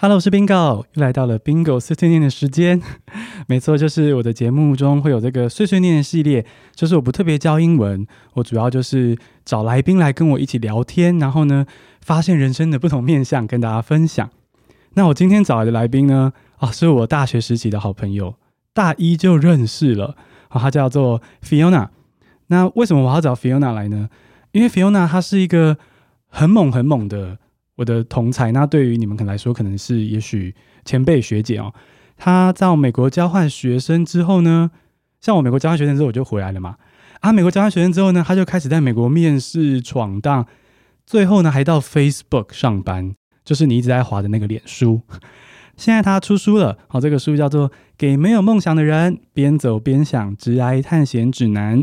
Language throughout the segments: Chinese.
Hello，我是 Bingo，又来到了 Bingo 碎碎念的时间。没错，就是我的节目中会有这个碎碎念的系列，就是我不特别教英文，我主要就是找来宾来跟我一起聊天，然后呢，发现人生的不同面向，跟大家分享。那我今天找来的来宾呢，啊，是我大学时期的好朋友，大一就认识了，啊，他叫做 Fiona。那为什么我要找 Fiona 来呢？因为 Fiona 她是一个很猛很猛的。我的同才，那对于你们可能来说，可能是也许前辈学姐哦。他在美国交换学生之后呢，像我美国交换学生之后我就回来了嘛。啊，美国交换学生之后呢，他就开始在美国面试闯荡，最后呢还到 Facebook 上班，就是你一直在滑的那个脸书。现在他出书了，好，这个书叫做《给没有梦想的人边走边想职涯探险指南》。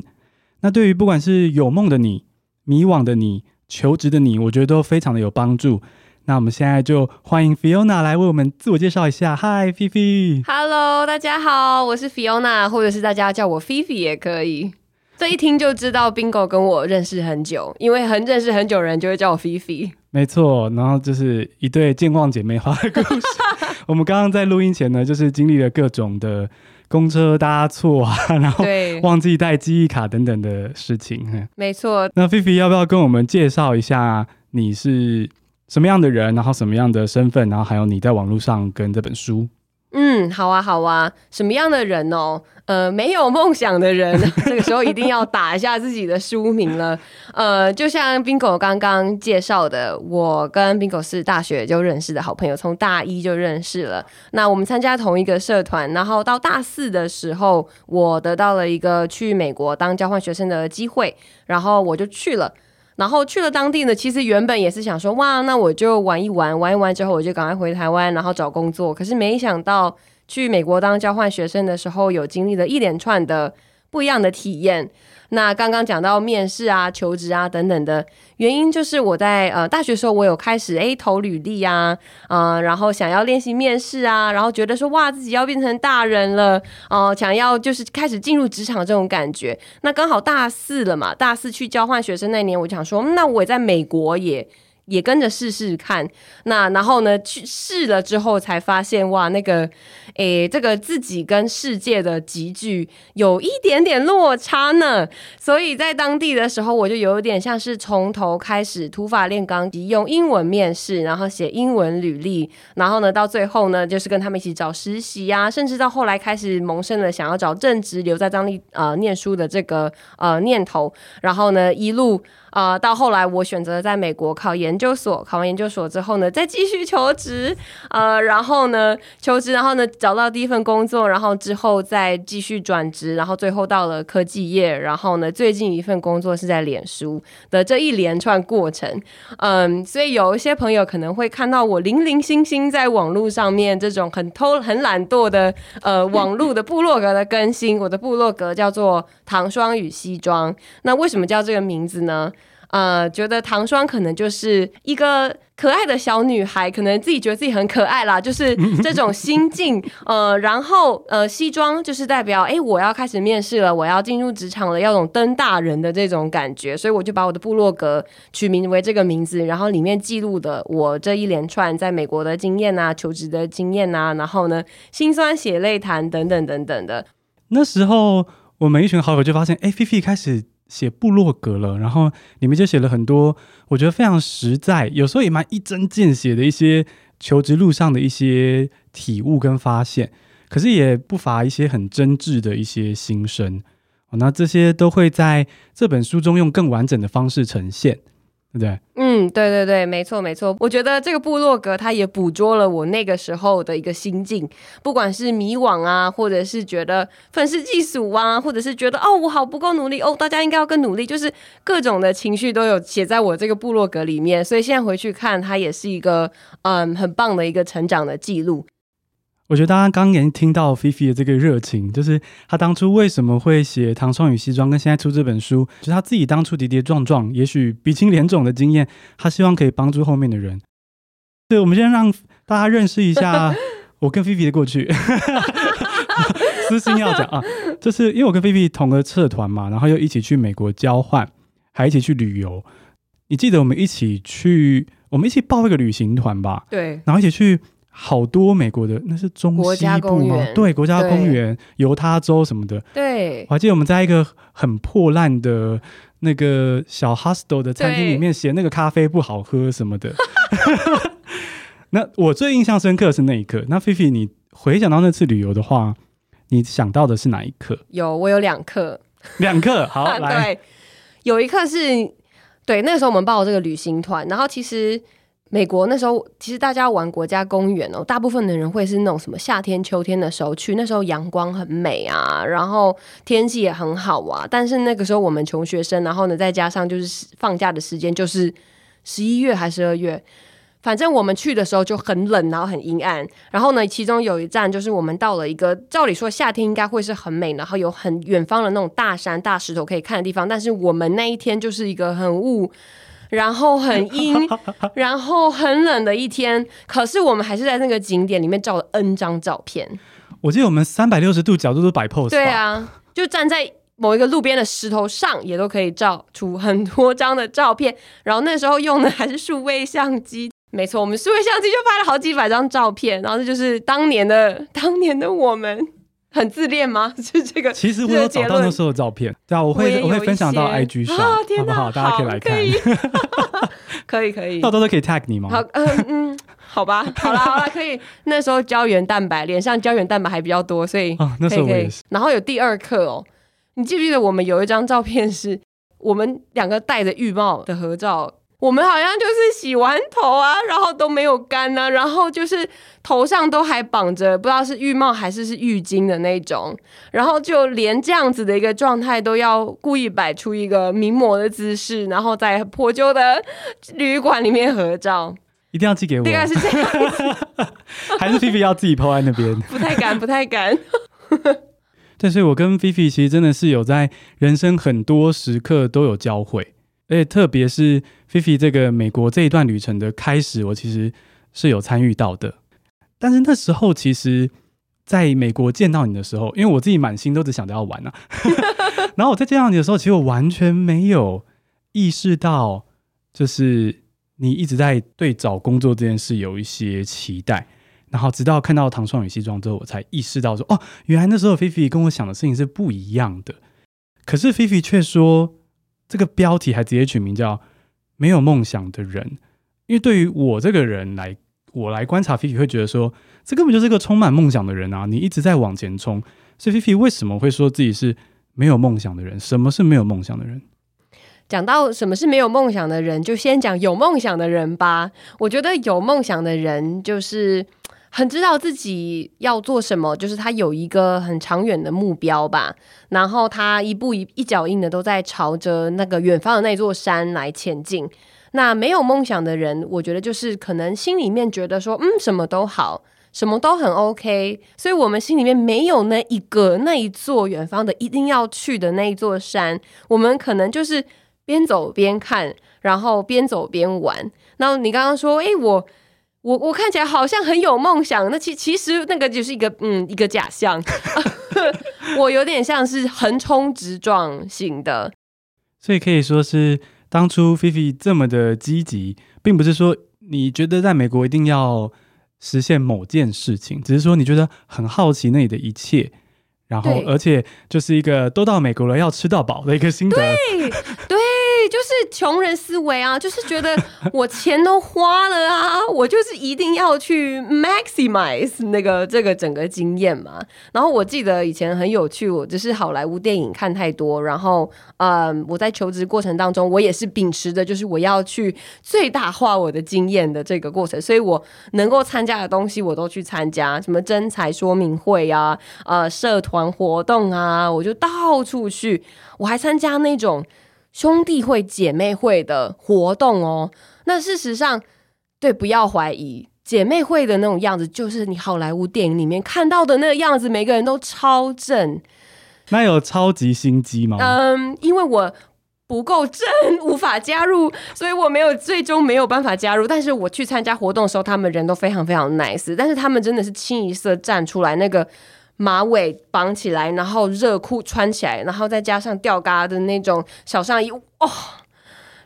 那对于不管是有梦的你、迷惘的你。求职的你，我觉得都非常的有帮助。那我们现在就欢迎 Fiona 来为我们自我介绍一下。Hi Fifi。Hello，大家好，我是 Fiona，或者是大家叫我 Fifi 也可以。这一听就知道 Bingo 跟我认识很久，因为很认识很久人就会叫我 Fifi。没错，然后就是一对健忘姐妹花的故事。我们刚刚在录音前呢，就是经历了各种的。公车搭错啊，然后忘记带记忆卡等等的事情。没错。那菲菲要不要跟我们介绍一下你是什么样的人，然后什么样的身份，然后还有你在网络上跟这本书？嗯，好啊，好啊，什么样的人哦？呃，没有梦想的人，这个时候一定要打一下自己的书名了。呃，就像 Bingo 刚刚介绍的，我跟 Bingo 是大学就认识的好朋友，从大一就认识了。那我们参加同一个社团，然后到大四的时候，我得到了一个去美国当交换学生的机会，然后我就去了。然后去了当地呢，其实原本也是想说，哇，那我就玩一玩，玩一玩之后我就赶快回台湾，然后找工作。可是没想到去美国当交换学生的时候，有经历了一连串的不一样的体验。那刚刚讲到面试啊、求职啊等等的原因，就是我在呃大学时候，我有开始诶投履历啊，呃，然后想要练习面试啊，然后觉得说哇自己要变成大人了，哦、呃，想要就是开始进入职场这种感觉。那刚好大四了嘛，大四去交换学生那年，我想说，那我在美国也。也跟着试试看，那然后呢，去试了之后才发现，哇，那个，诶，这个自己跟世界的集聚有一点点落差呢。所以在当地的时候，我就有点像是从头开始土法炼钢，用英文面试，然后写英文履历，然后呢，到最后呢，就是跟他们一起找实习呀、啊，甚至到后来开始萌生了想要找正职留在当地呃念书的这个呃念头，然后呢，一路。啊、到后来我选择在美国考研究所，考完研究所之后呢，再继续求职，呃，然后呢，求职，然后呢，找到第一份工作，然后之后再继续转职，然后最后到了科技业，然后呢，最近一份工作是在脸书的这一连串过程，嗯，所以有一些朋友可能会看到我零零星星在网络上面这种很偷、很懒惰的呃网络的部落格的更新，我的部落格叫做糖霜与西装，那为什么叫这个名字呢？呃，觉得糖霜可能就是一个可爱的小女孩，可能自己觉得自己很可爱啦，就是这种心境。呃，然后呃，西装就是代表，哎，我要开始面试了，我要进入职场了，要种登大人的这种感觉，所以我就把我的部落格取名为这个名字，然后里面记录的我这一连串在美国的经验啊，求职的经验啊，然后呢，辛酸血泪谈等等等等的。那时候我们一群好友就发现，哎，菲菲开始。写部落格了，然后里面就写了很多，我觉得非常实在，有时候也蛮一针见血的一些求职路上的一些体悟跟发现，可是也不乏一些很真挚的一些心声，那这些都会在这本书中用更完整的方式呈现。对，嗯，对对对，没错没错。我觉得这个部落格它也捕捉了我那个时候的一个心境，不管是迷惘啊，或者是觉得愤世嫉俗啊，或者是觉得哦我好不够努力哦，大家应该要更努力，就是各种的情绪都有写在我这个部落格里面。所以现在回去看，它也是一个嗯很棒的一个成长的记录。我觉得大家刚刚也听到菲菲的这个热情，就是他当初为什么会写《唐宋与西装》，跟现在出这本书，就是他自己当初跌跌撞撞，也许鼻青脸肿的经验，他希望可以帮助后面的人。对，我们先让大家认识一下 我跟菲菲的过去。私心要讲啊，就是因为我跟菲菲同个社团嘛，然后又一起去美国交换，还一起去旅游。你记得我们一起去，我们一起报一个旅行团吧？对，然后一起去。好多美国的，那是中西部吗？对，国家公园、犹他州什么的。对，我还记得我们在一个很破烂的那个小 hostel 的餐厅里面写那个咖啡不好喝什么的。那我最印象深刻的是那一刻。那菲菲，你回想到那次旅游的话，你想到的是哪一刻？有，我有两刻。两刻，好来。对，有一刻是，对，那个时候我们报了这个旅行团，然后其实。美国那时候其实大家玩国家公园哦，大部分的人会是那种什么夏天、秋天的时候去，那时候阳光很美啊，然后天气也很好啊。但是那个时候我们穷学生，然后呢再加上就是放假的时间就是十一月还是二月，反正我们去的时候就很冷，然后很阴暗。然后呢，其中有一站就是我们到了一个照理说夏天应该会是很美，然后有很远方的那种大山、大石头可以看的地方，但是我们那一天就是一个很雾。然后很阴，然后很冷的一天，可是我们还是在那个景点里面照了 N 张照片。我记得我们三百六十度角度都摆 pose。对啊，就站在某一个路边的石头上，也都可以照出很多张的照片。然后那时候用的还是数位相机，没错，我们数位相机就拍了好几百张照片。然后这就是当年的当年的我们。很自恋吗？是这个？其实我有找到那时候的照片，对啊，我会我，我会分享到 IG 上，啊、好不好？大家可以来看，可以，可以，到时候可以 tag 你吗？好，嗯嗯，好吧，好啦好啦，可以。那时候胶原蛋白，脸上胶原蛋白还比较多，所以，啊，那时候我也是。然后有第二课哦，你记不记得我们有一张照片是我们两个戴着浴帽的合照？我们好像就是洗完头啊，然后都没有干啊，然后就是头上都还绑着不知道是浴帽还是是浴巾的那种，然后就连这样子的一个状态都要故意摆出一个名模的姿势，然后在破旧的旅馆里面合照，一定要寄给我，应该是这样，还是菲菲要自己 po 在那边？不太敢，不太敢。对，所以我跟菲菲其实真的是有在人生很多时刻都有交汇。而且特别是菲菲这个美国这一段旅程的开始，我其实是有参与到的。但是那时候，其实在美国见到你的时候，因为我自己满心都只想着要玩啊。然后我在见到你的时候，其实我完全没有意识到，就是你一直在对找工作这件事有一些期待。然后直到看到唐双宇西装之后，我才意识到说，哦，原来那时候菲菲跟我想的事情是不一样的。可是菲菲却说。这个标题还直接取名叫“没有梦想的人”，因为对于我这个人来，我来观察菲菲会觉得说，这根本就是个充满梦想的人啊！你一直在往前冲，所以菲菲为什么会说自己是没有梦想的人？什么是没有梦想的人？讲到什么是没有梦想的人，就先讲有梦想的人吧。我觉得有梦想的人就是。很知道自己要做什么，就是他有一个很长远的目标吧，然后他一步一一脚印的都在朝着那个远方的那座山来前进。那没有梦想的人，我觉得就是可能心里面觉得说，嗯，什么都好，什么都很 OK，所以我们心里面没有那一个那一座远方的一定要去的那一座山，我们可能就是边走边看，然后边走边玩。那你刚刚说，诶，我。我我看起来好像很有梦想，那其其实那个就是一个嗯一个假象，我有点像是横冲直撞型的，所以可以说是当初菲菲这么的积极，并不是说你觉得在美国一定要实现某件事情，只是说你觉得很好奇那里的一切，然后而且就是一个都到美国了要吃到饱的一个心得，对对。就是穷人思维啊，就是觉得我钱都花了啊，我就是一定要去 maximize 那个这个整个经验嘛。然后我记得以前很有趣，我就是好莱坞电影看太多，然后嗯，我在求职过程当中，我也是秉持着就是我要去最大化我的经验的这个过程，所以我能够参加的东西我都去参加，什么征才说明会啊，呃，社团活动啊，我就到处去，我还参加那种。兄弟会、姐妹会的活动哦，那事实上，对，不要怀疑，姐妹会的那种样子，就是你好莱坞电影里面看到的那个样子，每个人都超正。那有超级心机吗？嗯，因为我不够正，无法加入，所以我没有最终没有办法加入。但是我去参加活动的时候，他们人都非常非常 nice，但是他们真的是清一色站出来那个。马尾绑起来，然后热裤穿起来，然后再加上吊嘎的那种小上衣，哦，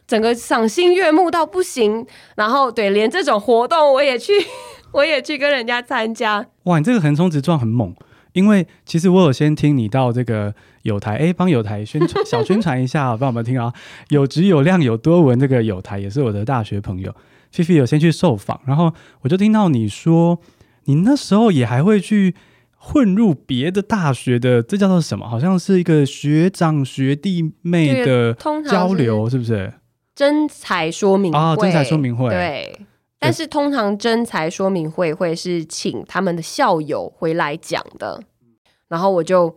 整个赏心悦目到不行。然后对，连这种活动我也去，我也去跟人家参加。哇，你这个横冲直撞很猛，因为其实我有先听你到这个友台，哎，帮友台宣传小宣传一下，帮我们听啊，有质有量有多文，这个友台也是我的大学朋友，菲菲有先去受访，然后我就听到你说，你那时候也还会去混入别的大学的，这叫做什么？好像是一个学长学弟妹的交流，是不是？真才说明会啊，真才说明会对。但是通常真才说明会会是请他们的校友回来讲的，然后我就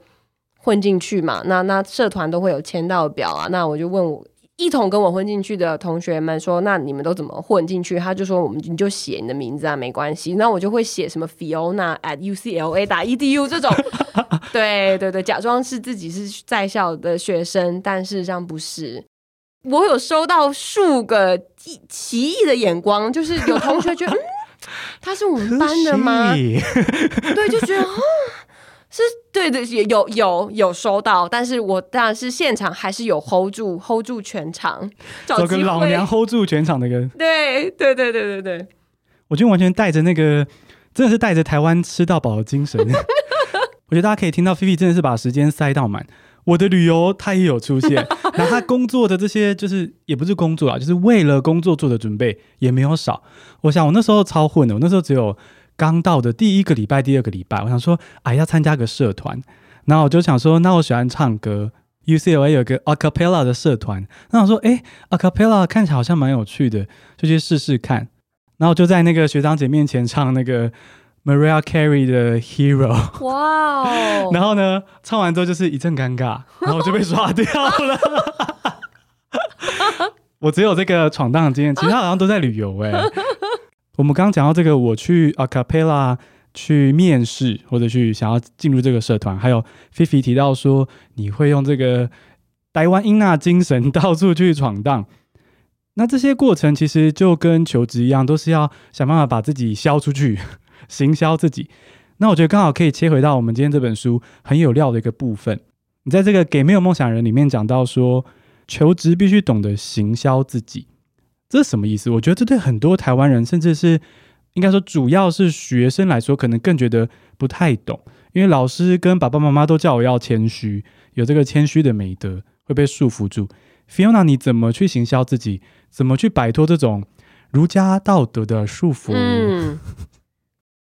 混进去嘛。那那社团都会有签到表啊，那我就问我一同跟我混进去的同学们说，那你们都怎么混进去？他就说，我们你就写你的名字啊，没关系。那我就会写什么 Fiona at UCLA 打 edu 这种，对对对，假装是自己是在校的学生，但事实上不是。我有收到数个奇异的眼光，就是有同学觉得，嗯，他是我们班的吗？对，就觉得哦，是对的，有有有收到，但是我当然是现场还是有 hold 住 hold 住全场，找个老娘 hold 住全场的人，对对对对对对，我就完全带着那个，真的是带着台湾吃到饱的精神，我觉得大家可以听到菲菲真的是把时间塞到满。我的旅游他也有出现，然后他工作的这些就是也不是工作啊，就是为了工作做的准备也没有少。我想我那时候超混的，我那时候只有刚到的第一个礼拜、第二个礼拜，我想说哎要参加个社团，然后我就想说那我喜欢唱歌，UCLA 有个 acapella 的社团，那我说哎 acapella 看起来好像蛮有趣的，就去试试看，然后就在那个学长姐面前唱那个。Mariah Carey 的 Hero，哇哦！然后呢，唱完之后就是一阵尴尬，然后我就被刷掉了。我只有这个闯荡的经验，其他好像都在旅游哎。我们刚刚讲到这个，我去 Acapella 去面试或者去想要进入这个社团，还有菲菲提到说你会用这个台湾英纳精神到处去闯荡。那这些过程其实就跟求职一样，都是要想办法把自己销出去。行销自己，那我觉得刚好可以切回到我们今天这本书很有料的一个部分。你在这个《给没有梦想人》里面讲到说，求职必须懂得行销自己，这是什么意思？我觉得这对很多台湾人，甚至是应该说主要是学生来说，可能更觉得不太懂。因为老师跟爸爸妈妈都叫我要谦虚，有这个谦虚的美德会被束缚住。Fiona，你怎么去行销自己？怎么去摆脱这种儒家道德的束缚？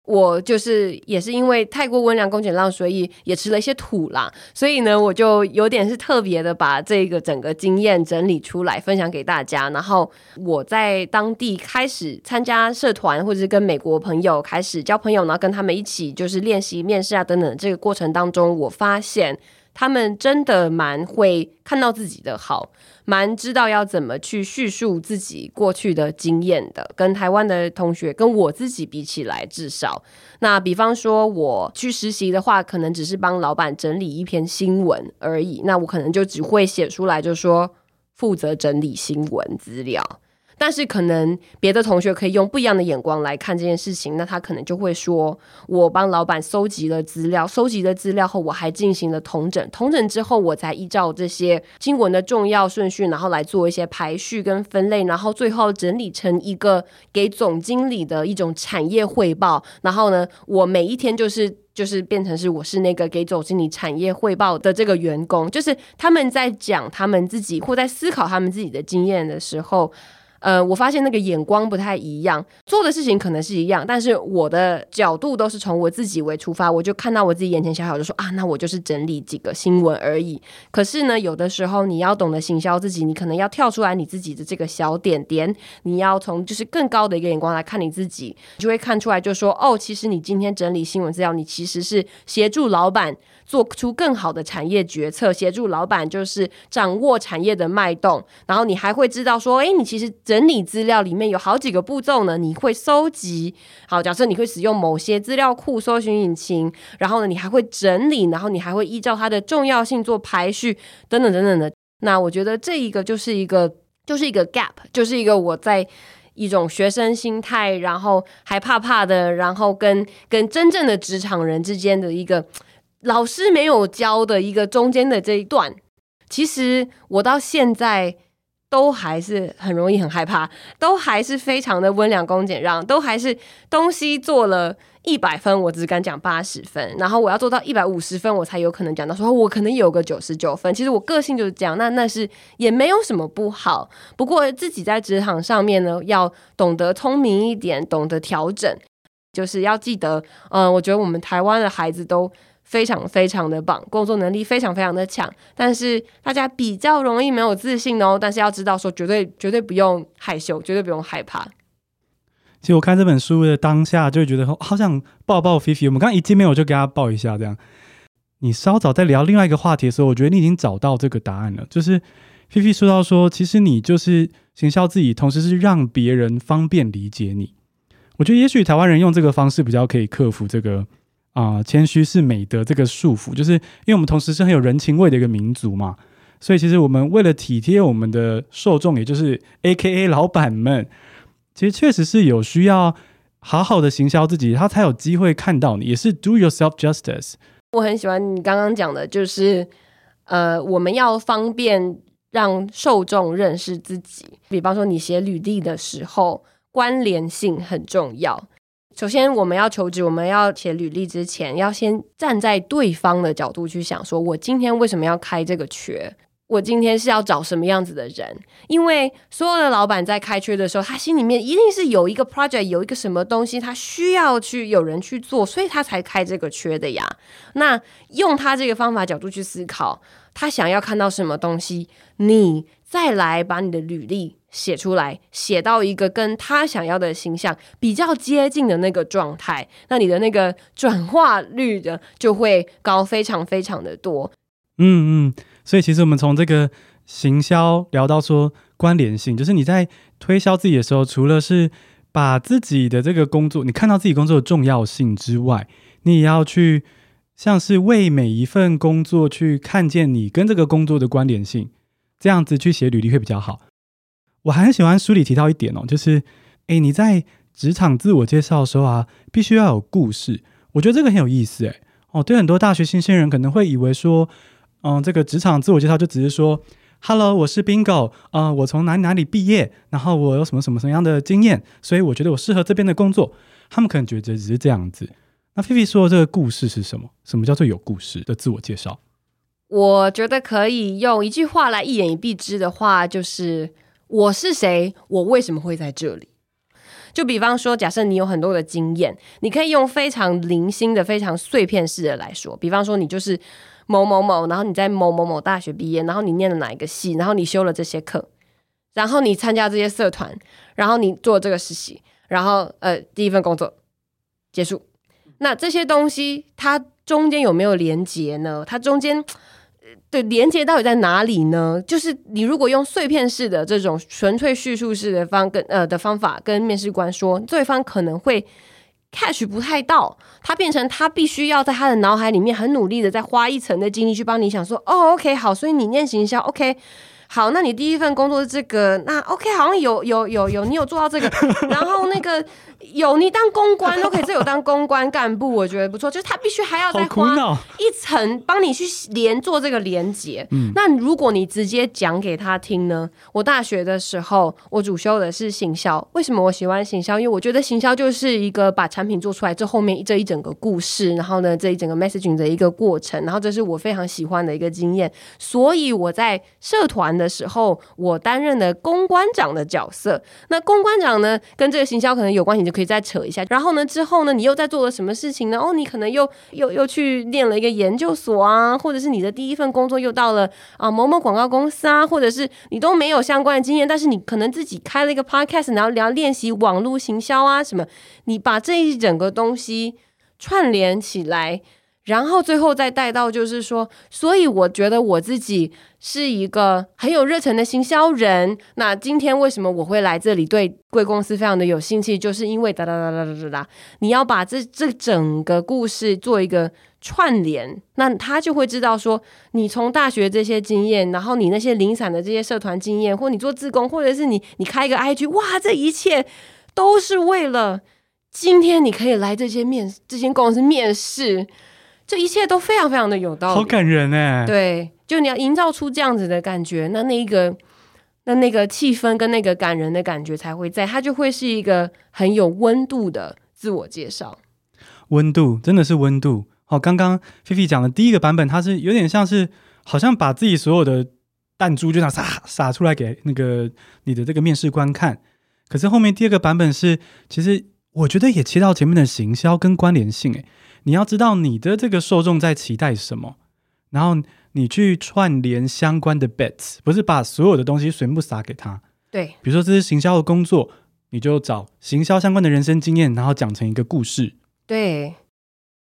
我就是也是因为太过温良恭俭让，所以也吃了一些土啦。所以呢，我就有点是特别的把这个整个经验整理出来分享给大家。然后我在当地开始参加社团，或者是跟美国朋友开始交朋友，呢跟他们一起就是练习面试啊等等。这个过程当中，我发现他们真的蛮会看到自己的好。蛮知道要怎么去叙述自己过去的经验的，跟台湾的同学跟我自己比起来，至少那比方说我去实习的话，可能只是帮老板整理一篇新闻而已，那我可能就只会写出来，就说负责整理新闻资料。但是可能别的同学可以用不一样的眼光来看这件事情，那他可能就会说：“我帮老板搜集了资料，搜集了资料后，我还进行了统整，统整之后，我才依照这些经文的重要顺序，然后来做一些排序跟分类，然后最后整理成一个给总经理的一种产业汇报。然后呢，我每一天就是就是变成是我是那个给总经理产业汇报的这个员工，就是他们在讲他们自己或在思考他们自己的经验的时候。”呃，我发现那个眼光不太一样，做的事情可能是一样，但是我的角度都是从我自己为出发，我就看到我自己眼前小小就说啊，那我就是整理几个新闻而已。可是呢，有的时候你要懂得行销自己，你可能要跳出来你自己的这个小点点，你要从就是更高的一个眼光来看你自己，就会看出来就说哦，其实你今天整理新闻资料，你其实是协助老板做出更好的产业决策，协助老板就是掌握产业的脉动，然后你还会知道说，哎，你其实。整理资料里面有好几个步骤呢，你会搜集，好，假设你会使用某些资料库、搜寻引擎，然后呢，你还会整理，然后你还会依照它的重要性做排序，等等等等的。那我觉得这一个就是一个，就是一个 gap，就是一个我在一种学生心态，然后还怕怕的，然后跟跟真正的职场人之间的一个老师没有教的一个中间的这一段。其实我到现在。都还是很容易很害怕，都还是非常的温良恭俭让，都还是东西做了一百分，我只敢讲八十分，然后我要做到一百五十分，我才有可能讲到说我可能有个九十九分。其实我个性就是这样，那那是也没有什么不好。不过自己在职场上面呢，要懂得聪明一点，懂得调整，就是要记得，嗯、我觉得我们台湾的孩子都。非常非常的棒，工作能力非常非常的强，但是大家比较容易没有自信哦。但是要知道说，绝对绝对不用害羞，绝对不用害怕。其实我看这本书的当下，就会觉得好想抱抱菲菲。我们刚刚一见面，我就给他抱一下，这样。你稍早在聊另外一个话题的时候，我觉得你已经找到这个答案了。就是菲菲说到说，其实你就是行销自己，同时是让别人方便理解你。我觉得也许台湾人用这个方式比较可以克服这个。啊、谦虚是美德这个束缚，就是因为我们同时是很有人情味的一个民族嘛，所以其实我们为了体贴我们的受众，也就是 AKA 老板们，其实确实是有需要好好的行销自己，他才有机会看到你，也是 do yourself justice。我很喜欢你刚刚讲的，就是呃，我们要方便让受众认识自己，比方说你写履历的时候，关联性很重要。首先，我们要求职，我们要写履历之前，要先站在对方的角度去想，说我今天为什么要开这个缺？我今天是要找什么样子的人？因为所有的老板在开缺的时候，他心里面一定是有一个 project，有一个什么东西，他需要去有人去做，所以他才开这个缺的呀。那用他这个方法角度去思考，他想要看到什么东西，你再来把你的履历。写出来，写到一个跟他想要的形象比较接近的那个状态，那你的那个转化率的就会高非常非常的多。嗯嗯，所以其实我们从这个行销聊到说关联性，就是你在推销自己的时候，除了是把自己的这个工作，你看到自己工作的重要性之外，你也要去像是为每一份工作去看见你跟这个工作的关联性，这样子去写履历会比较好。我还很喜欢书里提到一点哦，就是，诶，你在职场自我介绍的时候啊，必须要有故事。我觉得这个很有意思，诶，哦，对很多大学新鲜人可能会以为说，嗯，这个职场自我介绍就只是说，Hello，我是 Bingo，呃，我从哪里哪里毕业，然后我有什么什么什么样的经验，所以我觉得我适合这边的工作。他们可能觉得只是这样子。那菲菲说的这个故事是什么？什么叫做有故事的自我介绍？我觉得可以用一句话来一言以蔽之的话，就是。我是谁？我为什么会在这里？就比方说，假设你有很多的经验，你可以用非常零星的、非常碎片式的来说。比方说，你就是某某某，然后你在某某某大学毕业，然后你念了哪一个系，然后你修了这些课，然后你参加这些社团，然后你做这个实习，然后呃，第一份工作结束。那这些东西，它中间有没有连结呢？它中间。对，连接到底在哪里呢？就是你如果用碎片式的这种纯粹叙述式的方跟呃的方法跟面试官说，对方可能会 catch 不太到，他变成他必须要在他的脑海里面很努力的再花一层的精力去帮你想说，哦，OK，好，所以你念行销，OK。好，那你第一份工作是这个，那 OK，好像有有有有，你有做到这个，然后那个有你当公关，OK，这有当公关干部，我觉得不错，就是他必须还要再花一层帮你去连做这个连接。嗯，那如果你直接讲给他听呢？我大学的时候我主修的是行销，为什么我喜欢行销？因为我觉得行销就是一个把产品做出来，这后面这一整个故事，然后呢这一整个 messaging 的一个过程，然后这是我非常喜欢的一个经验，所以我在社团的时候，我担任的公关长的角色。那公关长呢，跟这个行销可能有关系，你就可以再扯一下。然后呢，之后呢，你又在做了什么事情呢？哦，你可能又又又去念了一个研究所啊，或者是你的第一份工作又到了啊某某广告公司啊，或者是你都没有相关的经验，但是你可能自己开了一个 podcast，然后聊练习网络行销啊什么。你把这一整个东西串联起来。然后最后再带到，就是说，所以我觉得我自己是一个很有热忱的行销人。那今天为什么我会来这里，对贵公司非常的有兴趣，就是因为哒哒哒哒哒哒哒，你要把这这整个故事做一个串联，那他就会知道说，你从大学这些经验，然后你那些零散的这些社团经验，或你做自工，或者是你你开一个 IG，哇，这一切都是为了今天你可以来这些面这间公司面试。这一切都非常非常的有道理，好感人哎！对，就你要营造出这样子的感觉，那那一个那那个气氛跟那个感人的感觉才会在，它就会是一个很有温度的自我介绍。温度真的是温度。好，刚刚菲菲讲的第一个版本，它是有点像是好像把自己所有的弹珠就这样撒撒出来给那个你的这个面试官看。可是后面第二个版本是，其实我觉得也切到前面的行销跟关联性。诶，你要知道你的这个受众在期待什么，然后你去串联相关的 bets，不是把所有的东西全部撒给他。对，比如说这是行销的工作，你就找行销相关的人生经验，然后讲成一个故事。对。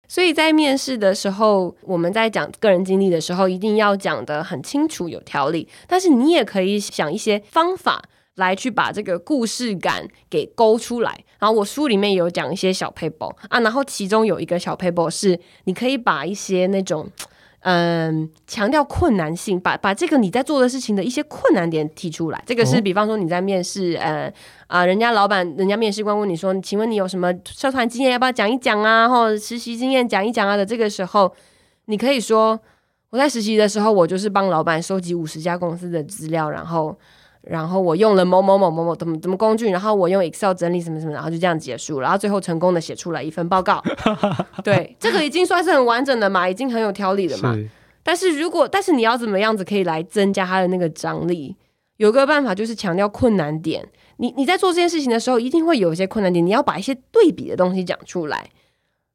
所以在面试的时候，我们在讲个人经历的时候，一定要讲得很清楚、有条理。但是你也可以想一些方法来去把这个故事感给勾出来。然后我书里面有讲一些小 paper 啊，然后其中有一个小 paper 是，你可以把一些那种。嗯，强调困难性，把把这个你在做的事情的一些困难点提出来。这个是比方说你在面试，呃啊，人家老板，人家面试官问你说，请问你有什么社团经验，要不要讲一讲啊？或者实习经验讲一讲啊的这个时候，你可以说我在实习的时候，我就是帮老板收集五十家公司的资料，然后。然后我用了某某某某某怎么怎么工具，然后我用 Excel 整理什么什么，然后就这样结束，然后最后成功的写出来一份报告。对，这个已经算是很完整的嘛，已经很有条理了嘛。是。但是如果但是你要怎么样子可以来增加它的那个张力？有个办法就是强调困难点。你你在做这件事情的时候，一定会有一些困难点，你要把一些对比的东西讲出来。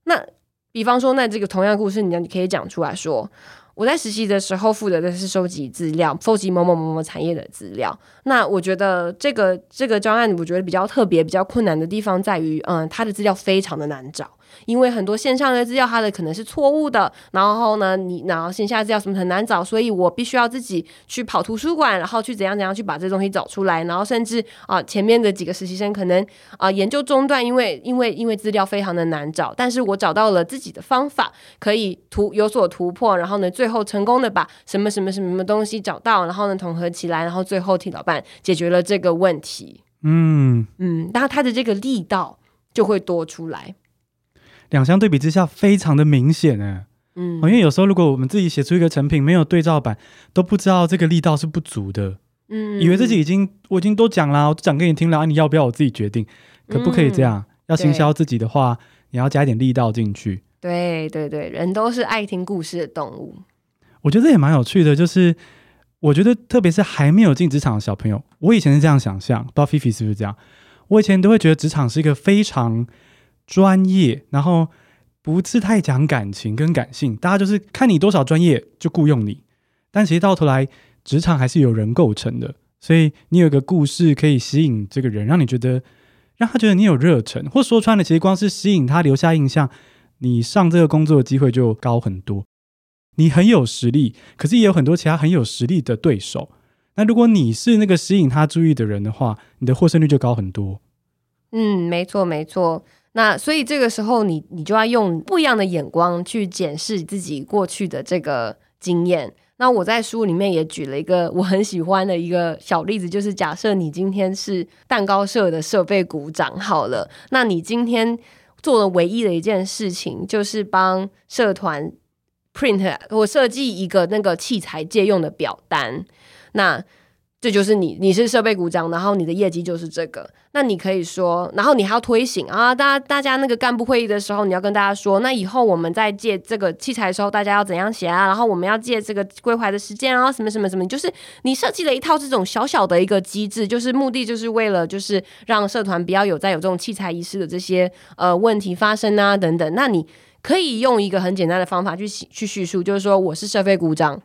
那比方说，那这个同样故事，你你可以讲出来说。我在实习的时候负责的是收集资料，收集某某某某产业的资料。那我觉得这个这个专案，我觉得比较特别、比较困难的地方在于，嗯，它的资料非常的难找。因为很多线上的资料，它的可能是错误的，然后呢，你然后线下资料什么很难找，所以我必须要自己去跑图书馆，然后去怎样怎样去把这东西找出来，然后甚至啊、呃，前面的几个实习生可能啊、呃、研究中断，因为因为因为资料非常的难找，但是我找到了自己的方法，可以突有所突破，然后呢，最后成功的把什么什么什么什么东西找到，然后呢统合起来，然后最后替老板解决了这个问题。嗯嗯，然后他的这个力道就会多出来。两相对比之下，非常的明显哎，嗯，因为有时候如果我们自己写出一个成品，没有对照版，都不知道这个力道是不足的，嗯，以为自己已经我已经都讲了，我都讲给你听了，啊，你要不要我自己决定？可不可以这样？嗯，要行销自己的话，你要加一点力道进去。对对对，人都是爱听故事的动物。我觉得这也蛮有趣的，就是我觉得特别是还没有进职场的小朋友，我以前是这样想象，不知道菲菲是不是这样？我以前都会觉得职场是一个非常。专业，然后不是太讲感情跟感性，大家就是看你多少专业就雇佣你。但其实到头来，职场还是由人构成的，所以你有个故事可以吸引这个人，让你觉得让他觉得你有热忱，或说穿了，其实光是吸引他留下印象，你上这个工作的机会就高很多。你很有实力，可是也有很多其他很有实力的对手。那如果你是那个吸引他注意的人的话，你的获胜率就高很多。嗯，没错，没错。那所以这个时候你，你就要用不一样的眼光去检视自己过去的这个经验。那我在书里面也举了一个我很喜欢的一个小例子，就是假设你今天是蛋糕社的设备股长，好了，那你今天做的唯一的一件事情，就是帮社团 print 我设计一个那个器材借用的表单，那。这就是你，你是设备股长，然后你的业绩就是这个。那你可以说，然后你还要推行啊，大家大家那个干部会议的时候，你要跟大家说，那以后我们在借这个器材的时候，大家要怎样写啊？然后我们要借这个归还的时间啊，什么什么什么，就是你设计了一套这种小小的一个机制，就是目的就是为了就是让社团不要有再有这种器材遗失的这些呃问题发生啊等等。那你可以用一个很简单的方法去去叙述，就是说我是设备股长，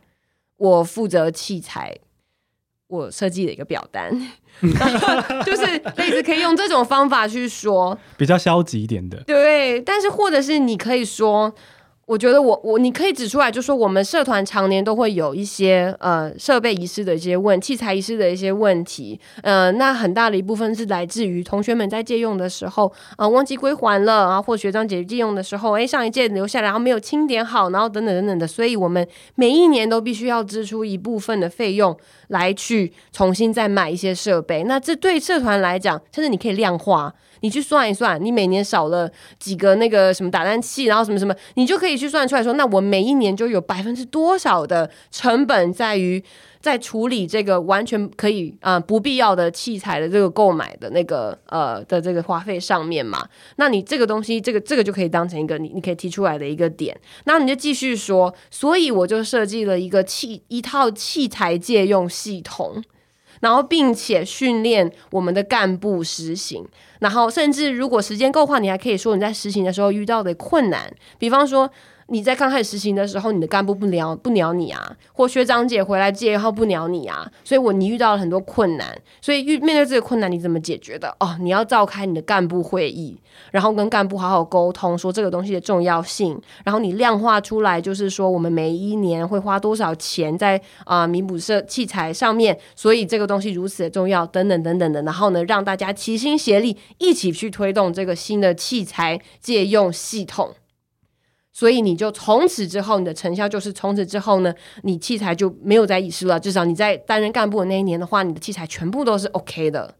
我负责器材。我设计了一个表单，就是类似可以用这种方法去说，比较消极一点的。对，但是或者是你可以说。我觉得我我你可以指出来，就说我们社团常年都会有一些呃设备遗失的一些问器材遗失的一些问题，呃，那很大的一部分是来自于同学们在借用的时候啊、忘记归还了啊，或学长姐借用的时候，哎上一届留下来然后没有清点好，然后等等等等的，所以我们每一年都必须要支出一部分的费用来去重新再买一些设备。那这对社团来讲，甚至你可以量化。你去算一算，你每年少了几个那个什么打蛋器，然后什么什么，你就可以去算出来说，那我每一年就有百分之多少的成本在于。在处理这个完全可以啊、不必要的器材的这个购买的那个呃的这个花费上面嘛，那你这个东西这个这个就可以当成一个你你可以提出来的一个点，那你就继续说，所以我就设计了一个器一套器材借用系统，然后并且训练我们的干部实行，然后甚至如果时间够的话，你还可以说你在实行的时候遇到的困难，比方说。你在刚开始实行的时候，你的干部不鸟不鸟你啊，或学长姐回来借号不鸟你啊，所以我你遇到了很多困难，所以遇面对这个困难你怎么解决的？哦，你要召开你的干部会议，然后跟干部好好沟通，说这个东西的重要性，然后你量化出来，就是说我们每一年会花多少钱在啊弥补设器材上面，所以这个东西如此的重要，等等等等的，然后呢，让大家齐心协力一起去推动这个新的器材借用系统。所以你就从此之后，你的成效就是从此之后呢，你器材就没有在遗失了。至少你在担任干部的那一年的话，你的器材全部都是 OK 的。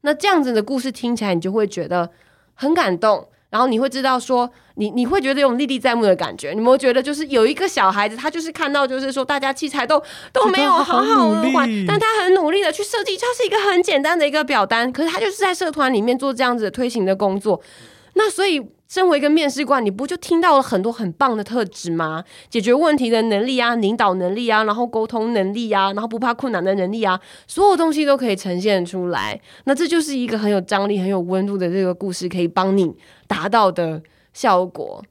那这样子的故事听起来，你就会觉得很感动。然后你会知道说，你你会觉得有种历历在目的感觉。你有没有觉得，就是有一个小孩子，他就是看到，就是说大家器材都都没有好好的换，但他很努力的去设计，就是一个很简单的一个表单，可是他就是在社团里面做这样子的推行的工作。那所以。身为一个面试官，你不就听到了很多很棒的特质吗？解决问题的能力啊，领导能力啊，然后沟通能力啊，然后不怕困难的能力啊，所有东西都可以呈现出来。那这就是一个很有张力、很有温度的这个故事，可以帮你达到的效果。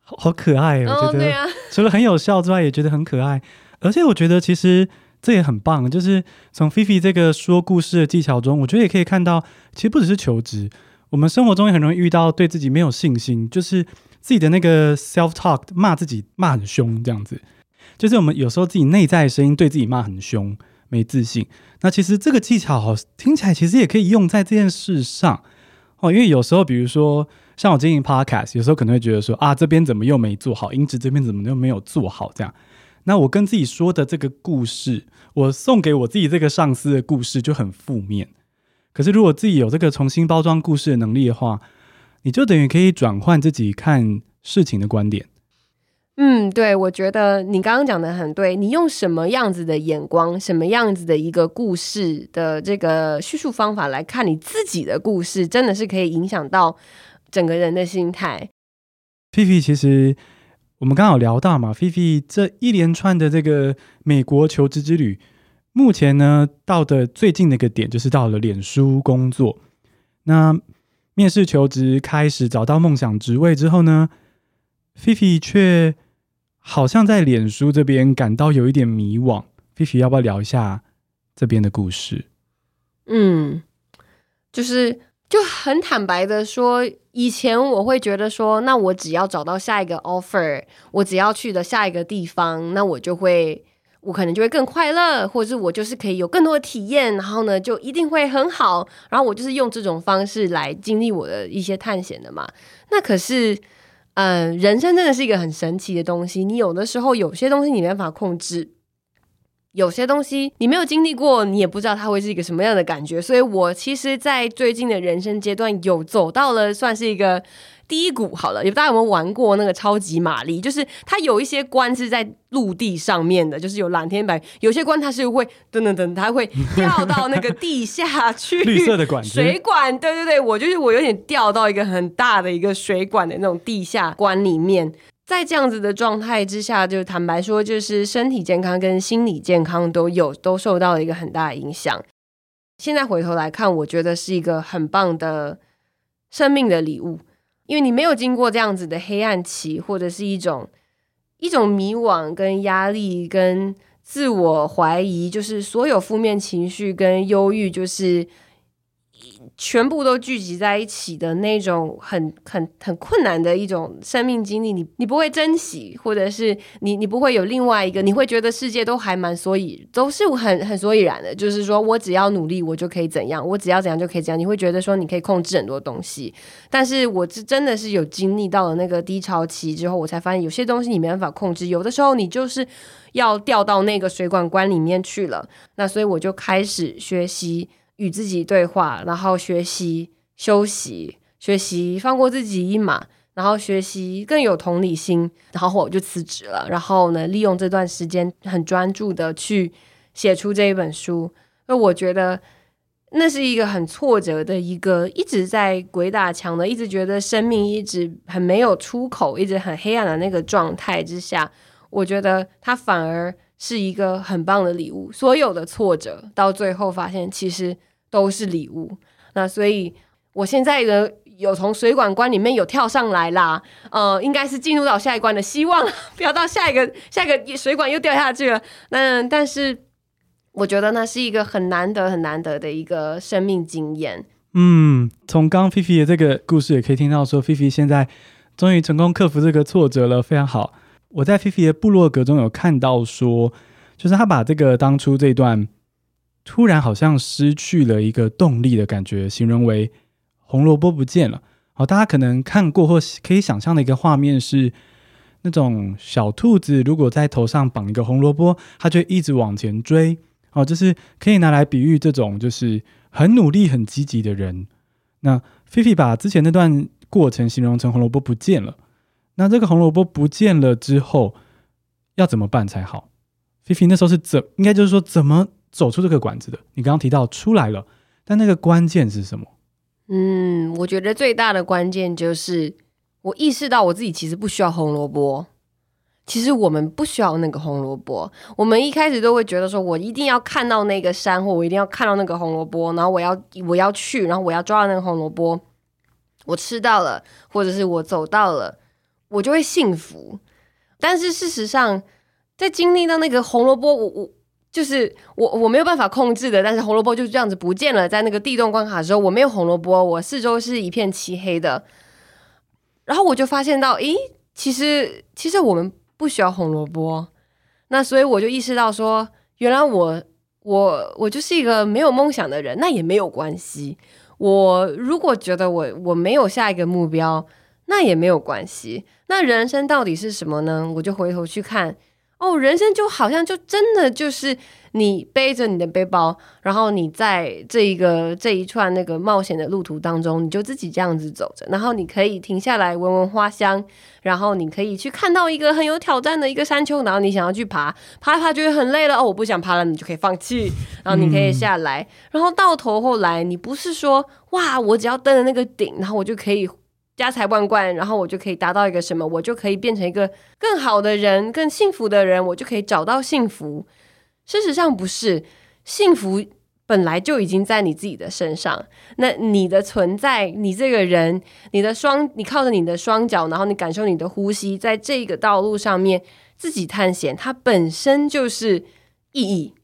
好，好可爱哦！我觉得，对啊，除了很有效之外，也觉得很可爱。而且我觉得，其实这也很棒，就是从菲菲这个说故事的技巧中，我觉得也可以看到，其实不只是求职。我们生活中也很容易遇到对自己没有信心，就是自己的那个 self talk 骂自己骂很凶这样子，就是我们有时候自己内在的声音对自己骂很凶，没自信。那其实这个技巧听起来其实也可以用在这件事上哦，因为有时候比如说像我经营 podcast，有时候可能会觉得说啊，这边怎么又没做好，音质这边怎么又没有做好这样。那我跟自己说的这个故事，我送给我自己这个上司的故事就很负面。可是，如果自己有这个重新包装故事的能力的话，你就等于可以转换自己看事情的观点。嗯，对，我觉得你刚刚讲的很对。你用什么样子的眼光，什么样子的一个故事的这个叙述方法来看你自己的故事，真的是可以影响到整个人的心态。菲菲，其实我们刚好聊到嘛，菲菲这一连串的这个美国求职之旅。目前呢，到的最近的一个点就是到了脸书工作。那面试求职开始找到梦想职位之后呢，菲菲却好像在脸书这边感到有一点迷惘。菲菲要不要聊一下这边的故事？嗯，就是就很坦白的说，以前我会觉得说，那我只要找到下一个 offer，我只要去的下一个地方，那我就会。我可能就会更快乐，或者是我就是可以有更多的体验，然后呢，就一定会很好。然后我就是用这种方式来经历我的一些探险的嘛。那可是，嗯、人生真的是一个很神奇的东西。你有的时候有些东西你没办法控制，有些东西你没有经历过，你也不知道它会是一个什么样的感觉。所以我其实，在最近的人生阶段，有走到了算是一个。低谷好了，有大家有没有玩过那个超级玛丽？就是它有一些关是在陆地上面的，就是有蓝天白；有些关它是会噔噔噔，它会掉到那个地下去。绿色的管水管，对对对，我就是我有点掉到一个很大的一个水管的那种地下关里面。在这样子的状态之下，就坦白说，就是身体健康跟心理健康都有都受到了一个很大的影响。现在回头来看，我觉得是一个很棒的生命的礼物。因为你没有经过这样子的黑暗期，或者是一种一种迷惘、跟压力、跟自我怀疑，就是所有负面情绪跟忧郁，就是。全部都聚集在一起的那种很很很困难的一种生命经历，你你不会珍惜，或者是你你不会有另外一个，你会觉得世界都还蛮所以都是很很所以然的，就是说我只要努力，我就可以怎样，我只要怎样就可以怎样，你会觉得说你可以控制很多东西，但是我是真的是有经历到了那个低潮期之后，我才发现有些东西你没办法控制，有的时候你就是要掉到那个水管关里面去了，那所以我就开始学习。与自己对话，然后学习休息，学习放过自己一马，然后学习更有同理心，然后我就辞职了。然后呢，利用这段时间很专注的去写出这一本书。那我觉得那是一个很挫折的一个，一直在鬼打墙的，一直觉得生命一直很没有出口，一直很黑暗的那个状态之下，我觉得他反而是一个很棒的礼物。所有的挫折到最后发现，其实都是礼物。那所以。我现在的，有从水管关里面有跳上来啦，呃，应该是进入到下一关的希望，不要到下一个下一个水管又掉下去了。那但是我觉得那是一个很难得很难得的一个生命经验。嗯，从刚菲菲的这个故事也可以听到说，菲菲现在终于成功克服这个挫折了，非常好。我在菲菲的部落格中有看到说，就是他把这个当初这段突然好像失去了一个动力的感觉，形容为。红萝卜不见了，好，大家可能看过或可以想象的一个画面是，那种小兔子如果在头上绑一个红萝卜，它就一直往前追，哦，就是可以拿来比喻这种就是很努力、很积极的人。那菲菲把之前那段过程形容成红萝卜不见了，那这个红萝卜不见了之后要怎么办才好？菲菲那时候是怎，应该就是说怎么走出这个管子的？你刚刚提到出来了，但那个关键是什么？嗯，我觉得最大的关键就是我意识到我自己其实不需要红萝卜。其实我们不需要那个红萝卜。我们一开始都会觉得说，我一定要看到那个山，或我一定要看到那个红萝卜，然后我要我要去，然后我要抓到那个红萝卜，我吃到了，或者是我走到了，我就会幸福。但是事实上，在经历到那个红萝卜，我我。就是我我没有办法控制的，但是红萝卜就这样子不见了。在那个地洞关卡的时候，我没有红萝卜，我四周是一片漆黑的。然后我就发现到，诶，其实其实我们不需要红萝卜。那所以我就意识到说，原来我我我就是一个没有梦想的人，那也没有关系。我如果觉得我我没有下一个目标，那也没有关系。那人生到底是什么呢？我就回头去看。哦，人生就好像就真的就是你背着你的背包，然后你在这一个这一串那个冒险的路途当中，你就自己这样子走着，然后你可以停下来闻闻花香，然后你可以去看到一个很有挑战的一个山丘，然后你想要去爬，爬爬觉得很累了，哦，我不想爬了，你就可以放弃，然后你可以下来，嗯、然后到头后来，你不是说哇，我只要登了那个顶，然后我就可以。家财万贯，然后我就可以达到一个什么？我就可以变成一个更好的人，更幸福的人，我就可以找到幸福。事实上不是，幸福本来就已经在你自己的身上。那你的存在，你这个人，你的双，你靠着你的双脚，然后你感受你的呼吸，在这个道路上面自己探险，它本身就是意义。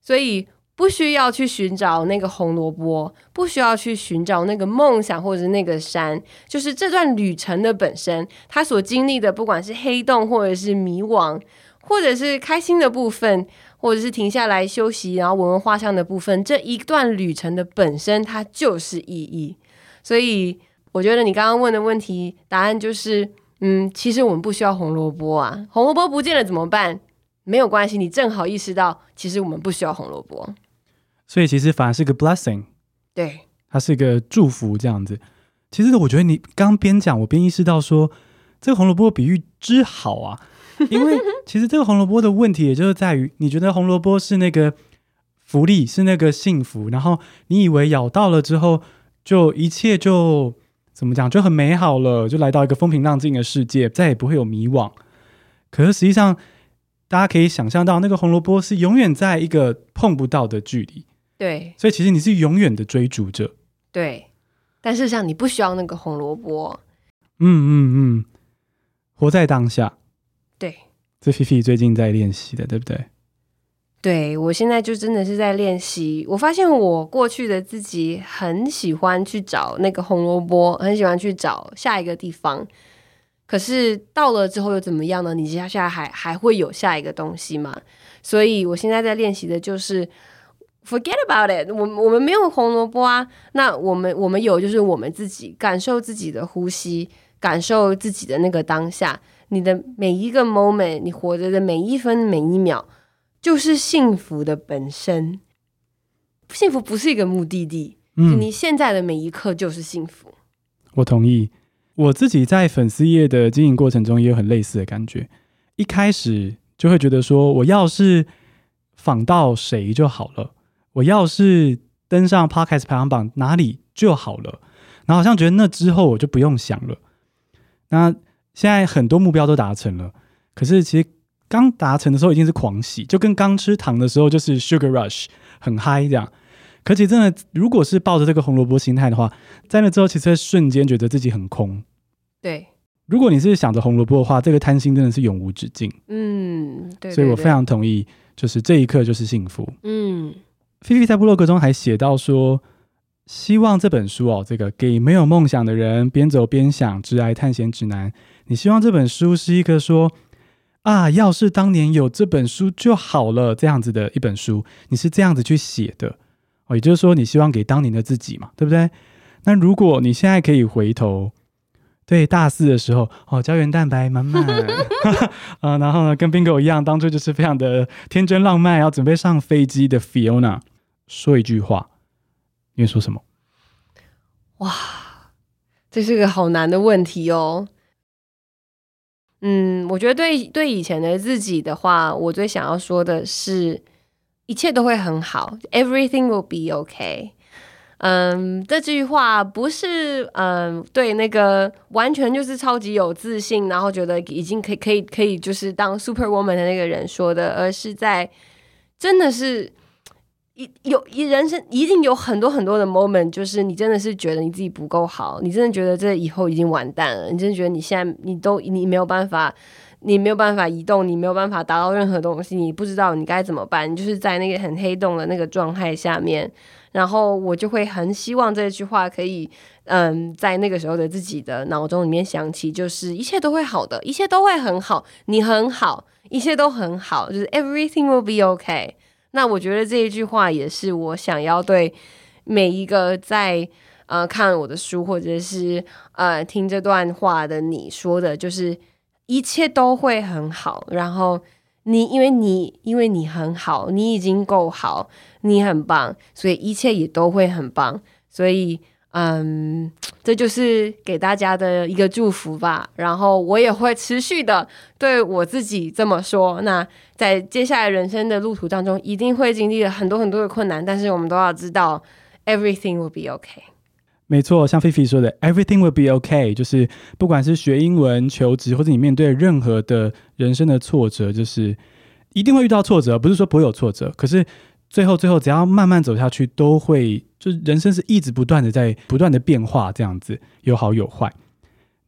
所以。不需要去寻找那个红萝卜，不需要去寻找那个梦想或者那个山，就是这段旅程的本身，他所经历的，不管是黑洞，或者是迷惘，或者是开心的部分，或者是停下来休息，然后闻闻花香的部分，这一段旅程的本身，它就是意义。所以，我觉得你刚刚问的问题，答案就是，嗯，其实我们不需要红萝卜啊，红萝卜不见了怎么办？没有关系，你正好意识到，其实我们不需要红萝卜。所以其实反而是个 blessing，对，它是一个祝福这样子。其实我觉得你刚边讲，我边意识到说，这个红萝卜比喻之好啊，因为其实这个红萝卜的问题，也就是在于你觉得红萝卜是那个福利，是那个幸福，然后你以为咬到了之后，就一切就怎么讲，就很美好了，就来到一个风平浪静的世界，再也不会有迷惘。可是实际上，大家可以想象到，那个红萝卜是永远在一个碰不到的距离。对，所以其实你是永远的追逐者。对，但事实上你不需要那个红萝卜。嗯嗯嗯，活在当下。对，这菲菲最近在练习的，对不对？对，我现在就真的是在练习。我发现我过去的自己很喜欢去找那个红萝卜，很喜欢去找下一个地方。可是到了之后又怎么样呢？你接下来还还会有下一个东西吗？所以我现在在练习的就是。Forget about it，我我们没有红萝卜啊，那我们我们有就是我们自己感受自己的呼吸，感受自己的那个当下，你的每一个 moment，你活着的每一分每一秒，就是幸福的本身。幸福不是一个目的地，嗯，你现在的每一刻就是幸福。我同意。我自己在粉丝页的经营过程中也有很类似的感觉。一开始就会觉得说，我要是仿到谁就好了，我要是登上 Podcast 排行榜哪里就好了，然后好像觉得那之后我就不用想了。那现在很多目标都达成了，可是其实刚达成的时候已经是狂喜，就跟刚吃糖的时候就是 Sugar Rush 很嗨这样。可其实真的，如果是抱着这个红萝卜心态的话，在那之后，其实会瞬间觉得自己很空。对，如果你是想着红萝卜的话，这个贪心真的是永无止境。嗯，对，对，对。所以我非常同意，就是这一刻就是幸福。嗯，菲菲在部落格中还写到说，希望这本书哦，这个给没有梦想的人边走边想致癌探险指南。你希望这本书是一个说啊，要是当年有这本书就好了这样子的一本书，你是这样子去写的哦。也就是说，你希望给当年的自己嘛，对不对？那如果你现在可以回头，对大四的时候，哦，胶原蛋白满满，啊，然后呢，跟 Bingo 一样，当初就是非常的天真浪漫，要准备上飞机的 Fiona，说一句话，你会说什么？哇，这是个好难的问题哦。嗯，我觉得对对以前的自己的话，我最想要说的是。一切都会很好，Everything will be okay。嗯，这句话不是嗯对那个完全就是超级有自信，然后觉得已经可以可以可以就是当 Superwoman 的那个人说的，而是在真的是有一人生一定有很多很多的 moment，就是你真的是觉得你自己不够好，你真的觉得这以后已经完蛋了，你真的觉得你现在你都你没有办法。你没有办法移动，你没有办法达到任何东西，你不知道你该怎么办，你就是在那个很黑洞的那个状态下面。然后我就会很希望这句话可以，嗯，在那个时候的自己的脑中里面响起，就是一切都会好的，一切都会很好，你很好，一切都很好，就是 everything will be okay。那我觉得这一句话也是我想要对每一个在呃看我的书或者是呃听这段话的你说的，就是。一切都会很好，然后你因为你因为你很好，你已经够好，你很棒，所以一切也都会很棒。所以，嗯，这就是给大家的一个祝福吧。然后我也会持续的对我自己这么说。那在接下来人生的路途当中，一定会经历了很多很多的困难，但是我们都要知道，everything will be okay。没错，像菲菲说的，everything will be okay，就是不管是学英文、求职，或者你面对任何的人生的挫折，就是一定会遇到挫折，不是说不会有挫折，可是最后最后只要慢慢走下去，都会就是人生是一直不断的在不断的变化，这样子有好有坏。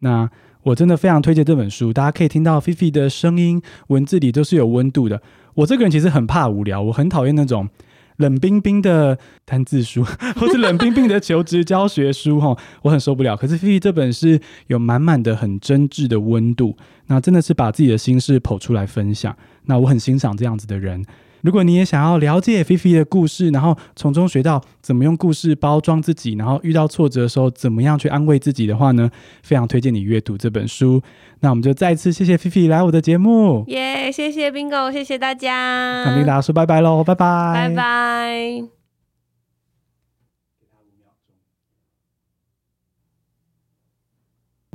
那我真的非常推荐这本书，大家可以听到菲菲的声音，文字里都是有温度的。我这个人其实很怕无聊，我很讨厌那种。冷冰冰的单字书，或是冷冰冰的求职教学书，哈，我很受不了。可是菲菲这本是有满满的很真挚的温度，那真的是把自己的心事剖出来分享。那我很欣赏这样子的人。如果你也想要了解菲菲的故事，然后从中学到怎么用故事包装自己，然后遇到挫折的时候怎么样去安慰自己的话呢，非常推荐你阅读这本书。那我们就再次谢谢菲菲来我的节目，耶！谢谢 Bingo，谢谢大家，那跟大家说拜拜喽，拜拜，拜拜。